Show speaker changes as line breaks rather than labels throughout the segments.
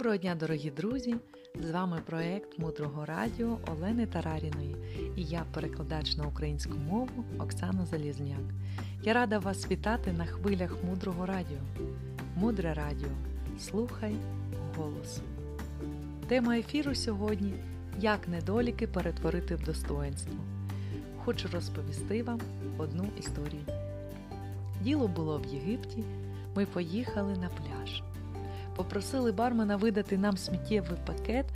Доброго дня, дорогі друзі! З вами проект Мудрого Радіо Олени Тараріної і я, перекладач на українську мову Оксана Залізняк. Я рада вас вітати на хвилях Мудрого Радіо. Мудре Радіо. Слухай голос. Тема ефіру сьогодні Як недоліки перетворити в достоинство. Хочу розповісти вам одну історію. Діло було в Єгипті. Ми поїхали на пляж. Попросили бармена видати нам сміттєвий пакет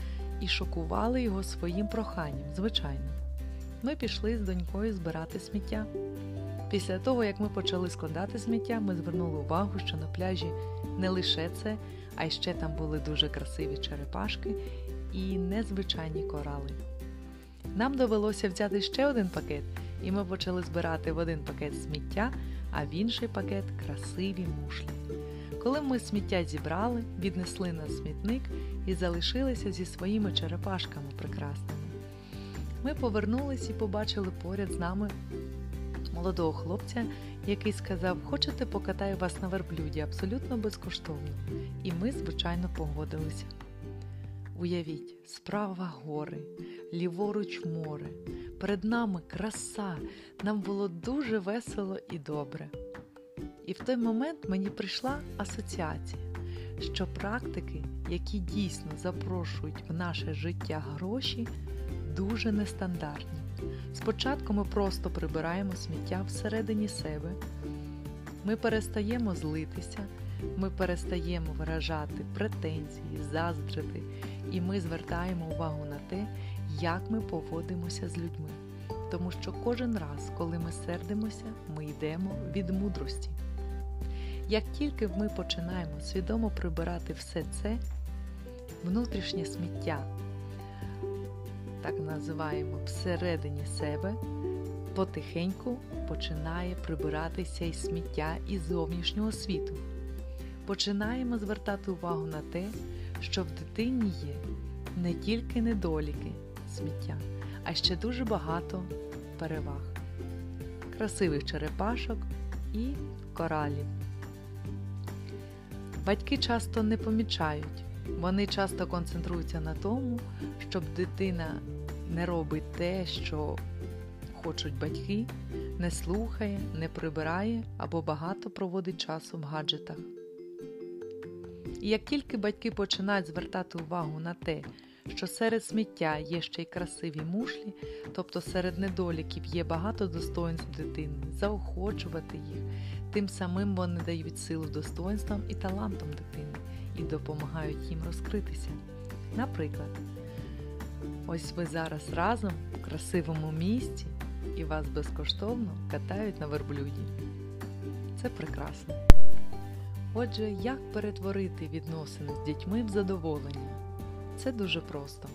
і шокували його своїм проханням, звичайно. Ми пішли з донькою збирати сміття. Після того, як ми почали складати сміття, ми звернули увагу, що на пляжі не лише це, а й ще там були дуже красиві черепашки і незвичайні корали. Нам довелося взяти ще один пакет, і ми почали збирати в один пакет сміття, а в інший пакет красиві мушлі. Коли ми сміття зібрали, віднесли на смітник і залишилися зі своїми черепашками прекрасними. Ми повернулись і побачили поряд з нами молодого хлопця, який сказав, хочете покатаю вас на верблюді абсолютно безкоштовно. І ми, звичайно, погодилися. Уявіть, справа гори, ліворуч море, перед нами краса, нам було дуже весело і добре. І в той момент мені прийшла асоціація, що практики, які дійсно запрошують в наше життя гроші, дуже нестандартні. Спочатку ми просто прибираємо сміття всередині себе, ми перестаємо злитися, ми перестаємо виражати претензії, заздрити, і ми звертаємо увагу на те, як ми поводимося з людьми. Тому що кожен раз, коли ми сердимося, ми йдемо від мудрості. Як тільки ми починаємо свідомо прибирати все це, внутрішнє сміття, так називаємо всередині себе, потихеньку починає прибиратися і сміття із зовнішнього світу. Починаємо звертати увагу на те, що в дитині є не тільки недоліки сміття, а ще дуже багато переваг, красивих черепашок і коралів. Батьки часто не помічають, вони часто концентруються на тому, щоб дитина не робить те, що хочуть батьки, не слухає, не прибирає або багато проводить часу в гаджетах. І як тільки батьки починають звертати увагу на те, що серед сміття є ще й красиві мушлі, тобто серед недоліків є багато достоинств дитини, заохочувати їх, тим самим вони дають силу достоинствам і талантам дитини і допомагають їм розкритися. Наприклад, ось ви зараз разом в красивому місці і вас безкоштовно катають на верблюді. Це прекрасно. Отже, як перетворити відносини з дітьми в задоволення? Це дуже просто.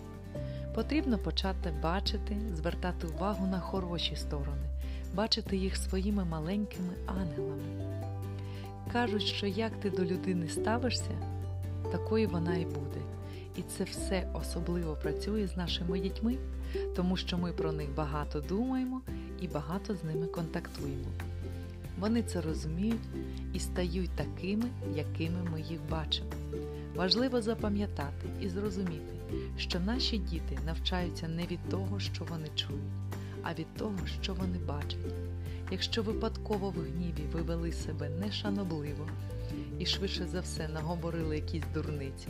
Потрібно почати бачити, звертати увагу на хороші сторони, бачити їх своїми маленькими ангелами. Кажуть, що як ти до людини ставишся, такою вона і буде. І це все особливо працює з нашими дітьми, тому що ми про них багато думаємо і багато з ними контактуємо. Вони це розуміють і стають такими, якими ми їх бачимо. Важливо запам'ятати і зрозуміти, що наші діти навчаються не від того, що вони чують, а від того, що вони бачать. Якщо випадково в гніві ви вели себе нешанобливо і швидше за все наговорили якісь дурниці,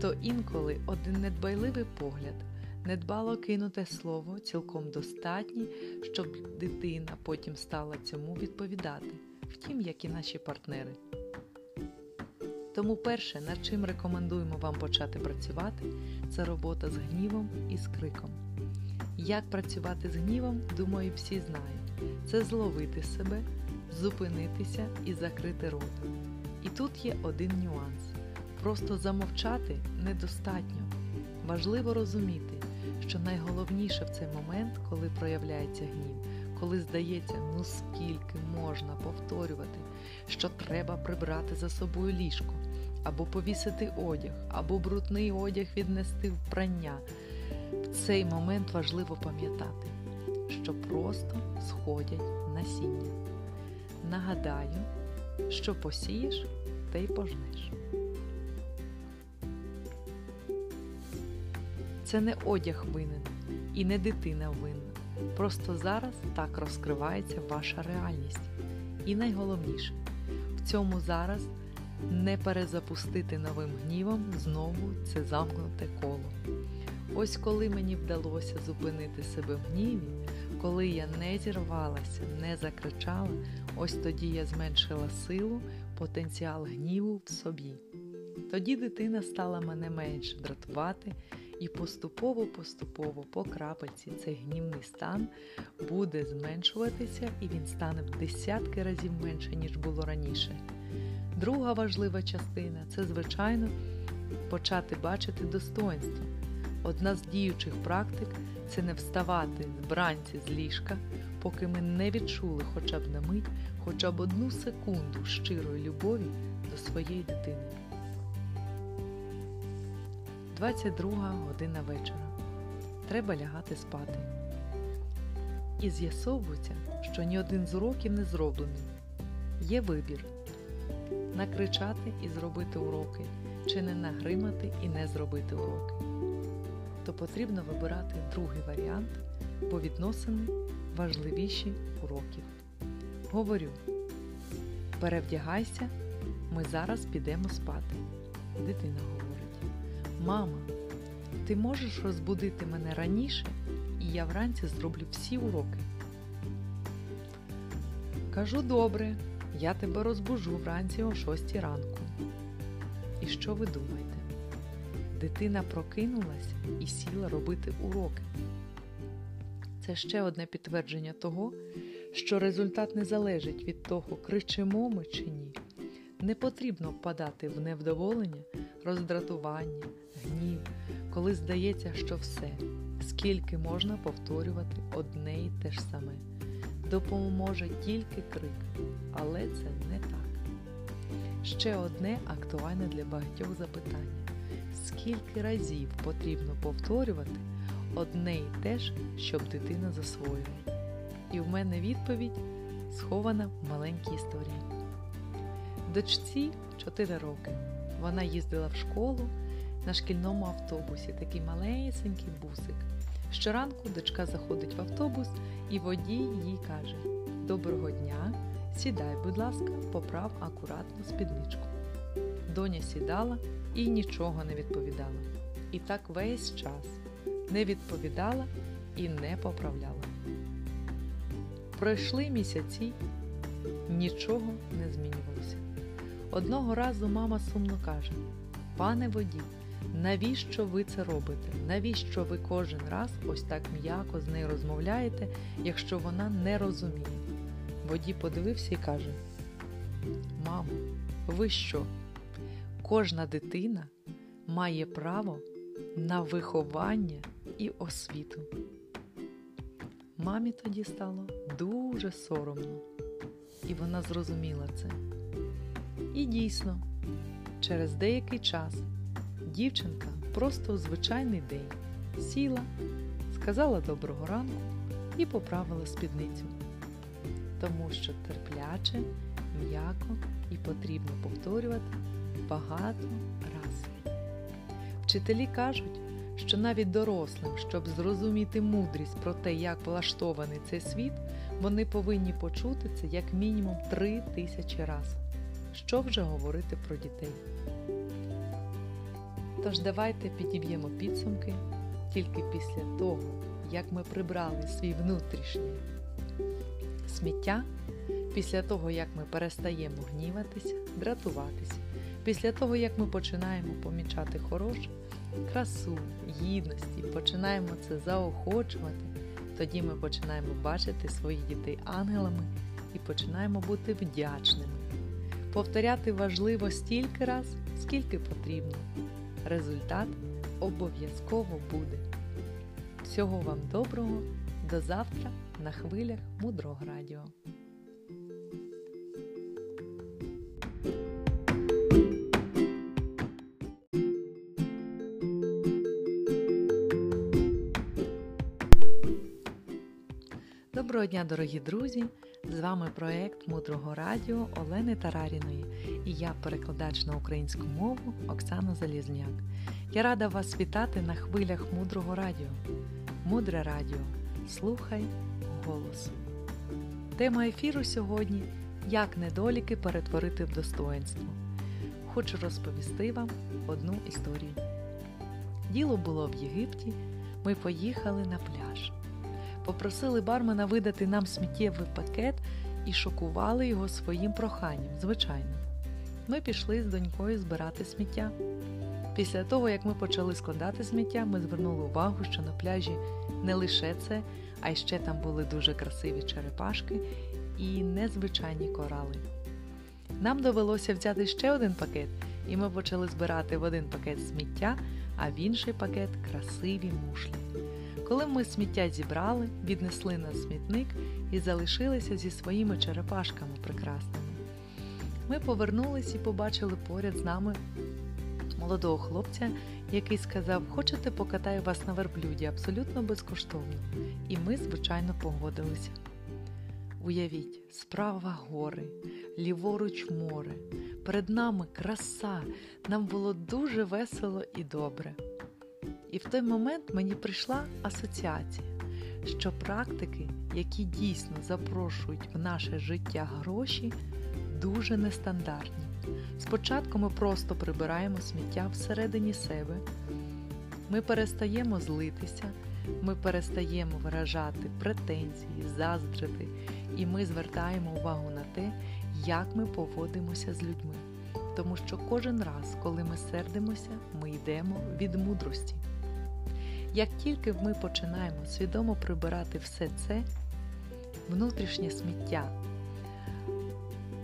то інколи один недбайливий погляд, недбало кинуте слово цілком достатні, щоб дитина потім стала цьому відповідати, втім, як і наші партнери. Тому перше, над чим рекомендуємо вам почати працювати, це робота з гнівом і з криком. Як працювати з гнівом, думаю, всі знають. Це зловити себе, зупинитися і закрити рот. І тут є один нюанс. Просто замовчати недостатньо. Важливо розуміти, що найголовніше в цей момент, коли проявляється гнів, коли здається, ну скільки можна повторювати, що треба прибрати за собою ліжко, або повісити одяг, або брудний одяг віднести в прання. Цей момент важливо пам'ятати, що просто сходять насіння. Нагадаю, що посієш, те й пожнеш. Це не одяг винен і не дитина винна. Просто зараз так розкривається ваша реальність. І найголовніше, в цьому зараз не перезапустити новим гнівом знову це замкнуте коло. Ось коли мені вдалося зупинити себе в гніві, коли я не зірвалася, не закричала, ось тоді я зменшила силу, потенціал гніву в собі. Тоді дитина стала мене менше дратувати, і поступово-поступово по крапельці цей гнівний стан буде зменшуватися і він стане в десятки разів менше, ніж було раніше. Друга важлива частина це, звичайно, почати бачити достоинство. Одна з діючих практик це не вставати вранці з ліжка, поки ми не відчули хоча б на мить, хоча б одну секунду щирої любові до своєї дитини. 22 година вечора. Треба лягати спати. І з'ясовується, що ні один з уроків не зроблений. Є вибір накричати і зробити уроки, чи не нагримати і не зробити уроки. То потрібно вибирати другий варіант, бо відносини важливіші уроків. Говорю, перевдягайся, ми зараз підемо спати. Дитина говорить: Мама, ти можеш розбудити мене раніше, і я вранці зроблю всі уроки. Кажу добре, я тебе розбужу вранці о 6 ранку. І що ви думаєте? Дитина прокинулась і сіла робити уроки. Це ще одне підтвердження того, що результат не залежить від того, кричимо ми чи ні. Не потрібно впадати в невдоволення, роздратування, гнів, коли здається, що все, скільки можна повторювати одне і те ж саме. Допоможе тільки крик, але це не так. Ще одне актуальне для багатьох запитання: скільки разів потрібно повторювати одне і те ж, щоб дитина засвоїла? І в мене відповідь схована в маленькій історії. Дочці 4 роки. Вона їздила в школу на шкільному автобусі, такий малесенький бусик. Щоранку дочка заходить в автобус, і водій їй каже: Доброго дня, сідай, будь ласка, поправ акуратну спідничку. Доня сідала і нічого не відповідала. І так весь час не відповідала і не поправляла. Пройшли місяці, нічого не змінювалося. Одного разу мама сумно каже: Пане водій, навіщо ви це робите? Навіщо ви кожен раз ось так м'яко з нею розмовляєте, якщо вона не розуміє? Водій подивився і каже: Мамо, ви що? Кожна дитина має право на виховання і освіту. Мамі тоді стало дуже соромно, і вона зрозуміла це. І дійсно, через деякий час дівчинка просто у звичайний день сіла, сказала доброго ранку і поправила спідницю, тому що терпляче, м'яко і потрібно повторювати багато раз. Вчителі кажуть, що навіть дорослим, щоб зрозуміти мудрість про те, як влаштований цей світ, вони повинні почути це як мінімум три тисячі разів. Що вже говорити про дітей? Тож давайте підіб'ємо підсумки тільки після того, як ми прибрали свій внутрішній сміття, після того, як ми перестаємо гніватися, дратуватися, після того, як ми починаємо помічати хороше, красу, гідності, починаємо це заохочувати, тоді ми починаємо бачити своїх дітей ангелами і починаємо бути вдячними. Повторяти важливо стільки раз, скільки потрібно. Результат обов'язково буде. Всього вам доброго, до завтра на хвилях мудрого радіо. Доброго дня, дорогі друзі! З вами проєкт Мудрого Радіо Олени Тараріної і я, перекладач на українську мову Оксана Залізняк. Я рада вас вітати на хвилях Мудрого Радіо. Мудре Радіо. Слухай голос. Тема ефіру сьогодні Як недоліки перетворити в достоинство. Хочу розповісти вам одну історію. Діло було в Єгипті. Ми поїхали на пляж. Попросили бармена видати нам сміттєвий пакет і шокували його своїм проханням, звичайно. Ми пішли з донькою збирати сміття. Після того, як ми почали складати сміття, ми звернули увагу, що на пляжі не лише це, а й ще там були дуже красиві черепашки і незвичайні корали. Нам довелося взяти ще один пакет, і ми почали збирати в один пакет сміття, а в інший пакет красиві мушлі. Коли ми сміття зібрали, віднесли на смітник і залишилися зі своїми черепашками прекрасними. Ми повернулись і побачили поряд з нами молодого хлопця, який сказав, хочете покатаю вас на верблюді абсолютно безкоштовно. І ми, звичайно, погодилися. Уявіть, справа гори, ліворуч море, перед нами краса, нам було дуже весело і добре. І в той момент мені прийшла асоціація, що практики, які дійсно запрошують в наше життя гроші, дуже нестандартні. Спочатку ми просто прибираємо сміття всередині себе, ми перестаємо злитися, ми перестаємо виражати претензії, заздрити, і ми звертаємо увагу на те, як ми поводимося з людьми. Тому що кожен раз, коли ми сердимося, ми йдемо від мудрості. Як тільки ми починаємо свідомо прибирати все це, внутрішнє сміття,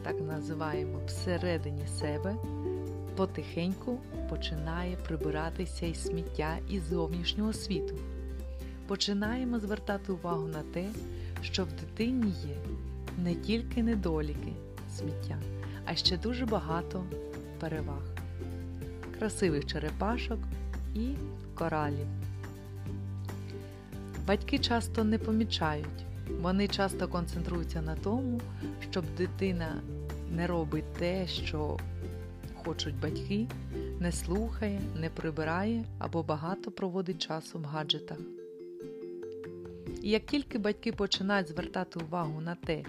так називаємо всередині себе, потихеньку починає прибиратися і сміття із зовнішнього світу. Починаємо звертати увагу на те, що в дитині є не тільки недоліки сміття, а ще дуже багато переваг, красивих черепашок і коралів. Батьки часто не помічають, вони часто концентруються на тому, щоб дитина не робить те, що хочуть батьки, не слухає, не прибирає або багато проводить часу в гаджетах. І як тільки батьки починають звертати увагу на те,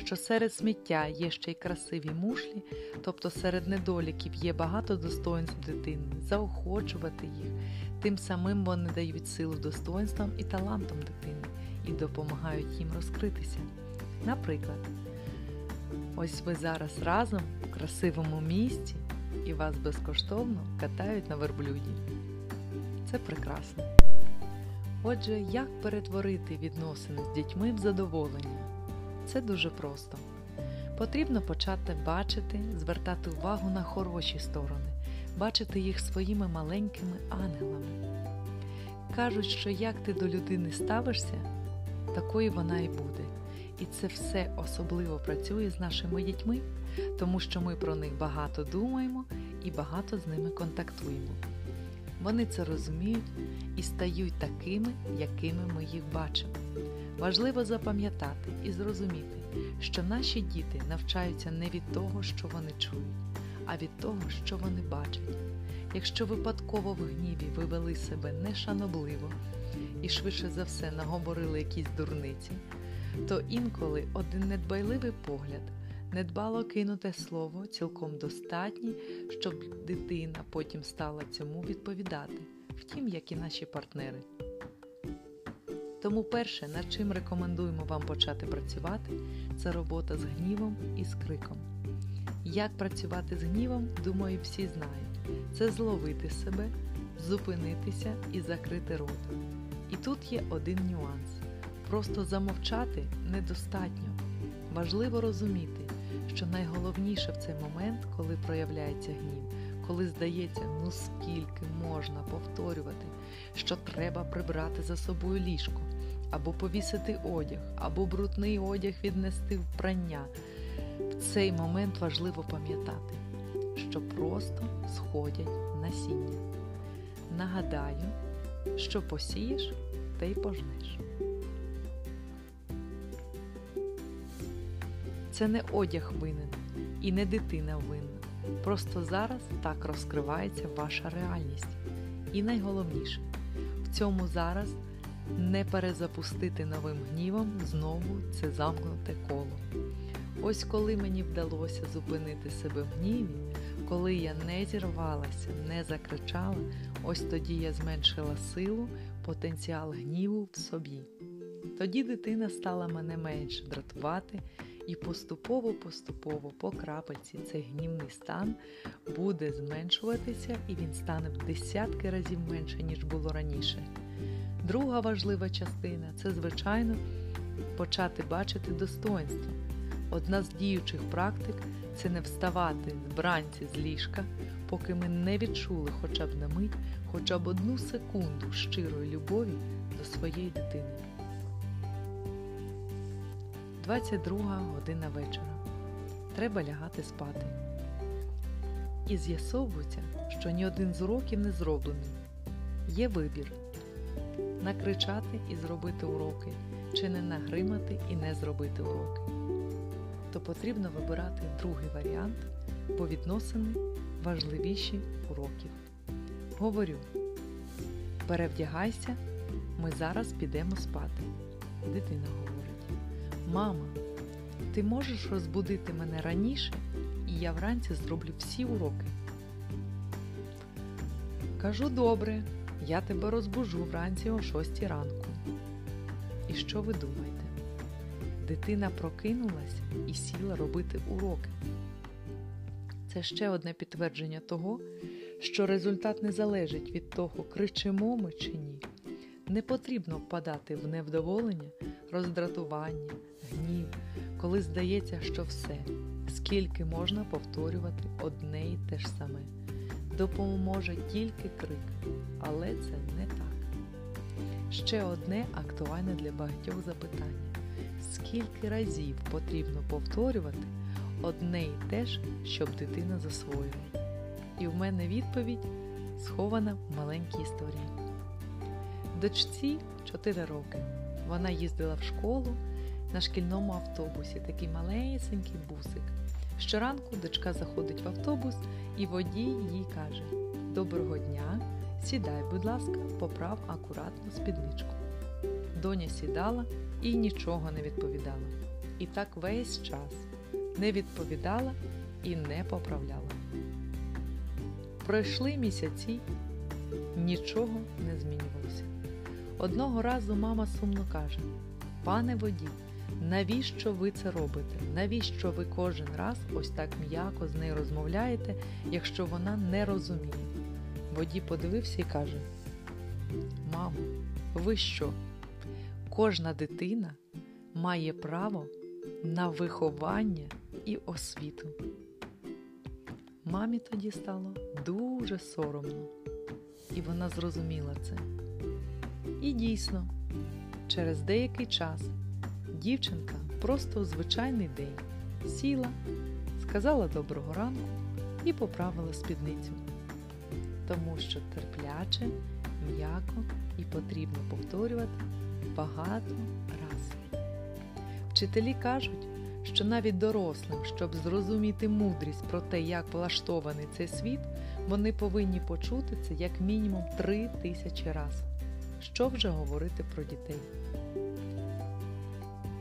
що серед сміття є ще й красиві мушлі, тобто серед недоліків є багато достоинств дитини, заохочувати їх, тим самим вони дають силу достоинствам і талантам дитини і допомагають їм розкритися. Наприклад, ось ви зараз разом в красивому місці і вас безкоштовно катають на верблюді. Це прекрасно. Отже, як перетворити відносини з дітьми в задоволення? Це дуже просто. Потрібно почати бачити, звертати увагу на хороші сторони, бачити їх своїми маленькими ангелами. Кажуть, що як ти до людини ставишся, такою вона і буде. І це все особливо працює з нашими дітьми, тому що ми про них багато думаємо і багато з ними контактуємо. Вони це розуміють і стають такими, якими ми їх бачимо. Важливо запам'ятати і зрозуміти, що наші діти навчаються не від того, що вони чують, а від того, що вони бачать. Якщо випадково в гніві ви вели себе нешанобливо і швидше за все наговорили якісь дурниці, то інколи один недбайливий погляд, недбало кинуте слово цілком достатні, щоб дитина потім стала цьому відповідати, втім, як і наші партнери. Тому перше, над чим рекомендуємо вам почати працювати, це робота з гнівом і з криком. Як працювати з гнівом, думаю, всі знають. Це зловити себе, зупинитися і закрити рот. І тут є один нюанс. Просто замовчати недостатньо. Важливо розуміти, що найголовніше в цей момент, коли проявляється гнів, коли здається, ну скільки можна повторювати, що треба прибрати за собою ліжко, або повісити одяг, або брудний одяг віднести в прання. В цей момент важливо пам'ятати, що просто сходять насіння. Нагадаю, що посієш, те й пожнеш. Це не одяг винен і не дитина винна. Просто зараз так розкривається ваша реальність. І найголовніше, в цьому зараз не перезапустити новим гнівом знову це замкнуте коло. Ось коли мені вдалося зупинити себе в гніві, коли я не зірвалася, не закричала, ось тоді я зменшила силу, потенціал гніву в собі. Тоді дитина стала мене менше дратувати, і поступово-поступово по крапельці цей гнівний стан буде зменшуватися і він стане в десятки разів менше, ніж було раніше. Друга важлива частина це, звичайно, почати бачити достоинство. Одна з діючих практик це не вставати вранці з ліжка, поки ми не відчули хоча б на мить, хоча б одну секунду щирої любові до своєї дитини. 22 година вечора. Треба лягати спати. І з'ясовується, що ні один з уроків не зроблений. Є вибір накричати і зробити уроки, чи не нагримати і не зробити уроки. То потрібно вибирати другий варіант, бо відносини важливіші уроків. Говорю, перевдягайся, ми зараз підемо спати. Дитина говорить: Мама, ти можеш розбудити мене раніше, і я вранці зроблю всі уроки. Кажу добре, я тебе розбужу вранці о 6 ранку. І що ви думаєте? Дитина прокинулась і сіла робити уроки. Це ще одне підтвердження того, що результат не залежить від того, кричимо ми чи ні. Не потрібно впадати в невдоволення, роздратування, гнів, коли здається, що все, скільки можна повторювати одне і те ж саме. Допоможе тільки крик, але це не так. Ще одне актуальне для багатьох запитання: скільки разів потрібно повторювати одне і те ж, щоб дитина засвоїла? І в мене відповідь схована в маленькій історії. Дочці 4 роки. Вона їздила в школу на шкільному автобусі, такий малесенький бусик. Щоранку дочка заходить в автобус, і водій їй каже: Доброго дня, сідай, будь ласка, поправ акуратно спідничку. Доня сідала і нічого не відповідала. І так весь час не відповідала і не поправляла. Пройшли місяці, нічого не змінювалося. Одного разу мама сумно каже: Пане водій, навіщо ви це робите? Навіщо ви кожен раз ось так м'яко з нею розмовляєте, якщо вона не розуміє? Водій подивився і каже: Мамо, ви що? Кожна дитина має право на виховання і освіту. Мамі тоді стало дуже соромно, і вона зрозуміла це. І дійсно, через деякий час дівчинка просто у звичайний день сіла, сказала доброго ранку і поправила спідницю, тому що терпляче, м'яко і потрібно повторювати багато раз. Вчителі кажуть, що навіть дорослим, щоб зрозуміти мудрість про те, як влаштований цей світ, вони повинні почути це як мінімум три тисячі разів. Що вже говорити про дітей?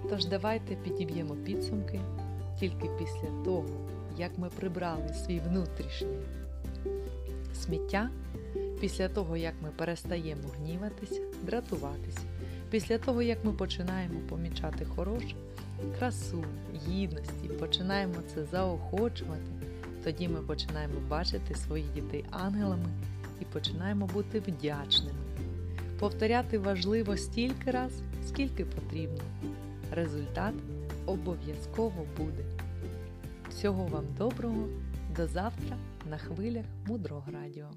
Тож давайте підіб'ємо підсумки тільки після того, як ми прибрали свій внутрішній сміття, після того, як ми перестаємо гніватися, дратуватися, після того, як ми починаємо помічати хороше, красу, гідності, починаємо це заохочувати, тоді ми починаємо бачити своїх дітей ангелами і починаємо бути вдячними. Повторяти важливо стільки раз, скільки потрібно. Результат обов'язково буде. Всього вам доброго, до завтра на хвилях мудрого радіо.